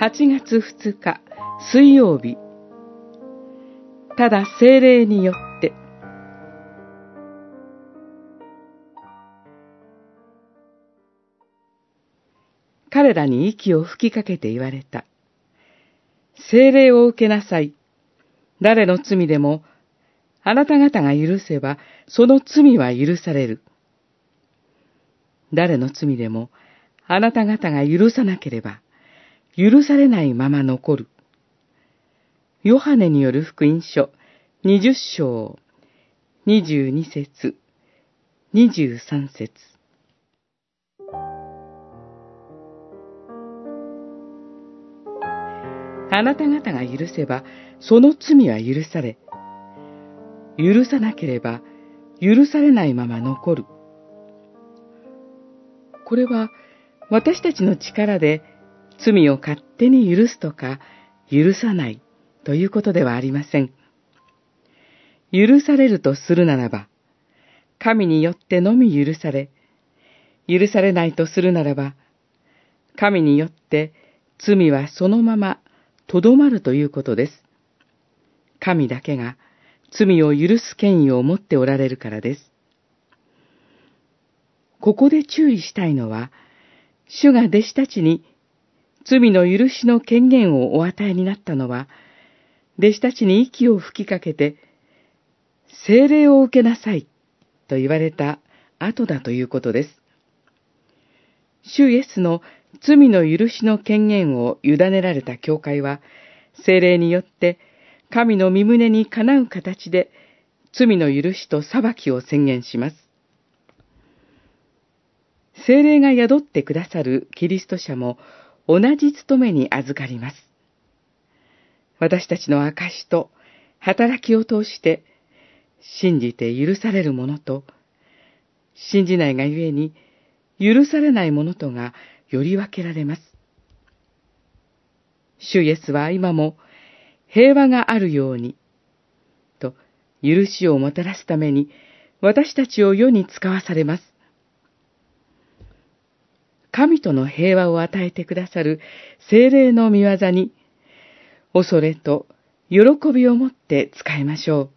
8月2日水曜日ただ精霊によって彼らに息を吹きかけて言われた。精霊を受けなさい。誰の罪でも、あなた方が許せば、その罪は許される。誰の罪でも、あなた方が許さなければ、許されないまま残る。ヨハネによる福音書、二十章、二十二節、二十三節。あなた方が許せば、その罪は許され、許さなければ、許されないまま残る。これは、私たちの力で罪を勝手に許すとか、許さないということではありません。許されるとするならば、神によってのみ許され、許されないとするならば、神によって罪はそのままとどまるということです。神だけが罪を許す権威を持っておられるからです。ここで注意したいのは、主が弟子たちに罪の許しの権限をお与えになったのは、弟子たちに息を吹きかけて、精霊を受けなさいと言われた後だということです。主イエスの罪の許しの権限を委ねられた教会は、精霊によって神の身旨にかなう形で罪の許しと裁きを宣言します。精霊が宿ってくださるキリスト者も同じ務めに預かります。私たちの証と働きを通して信じて許される者と信じないがゆえに許されない者とがより分けられます。主イエスは今も平和があるように、と許しをもたらすために私たちを世に使わされます。神との平和を与えてくださる精霊の御業に、恐れと喜びをもって使いましょう。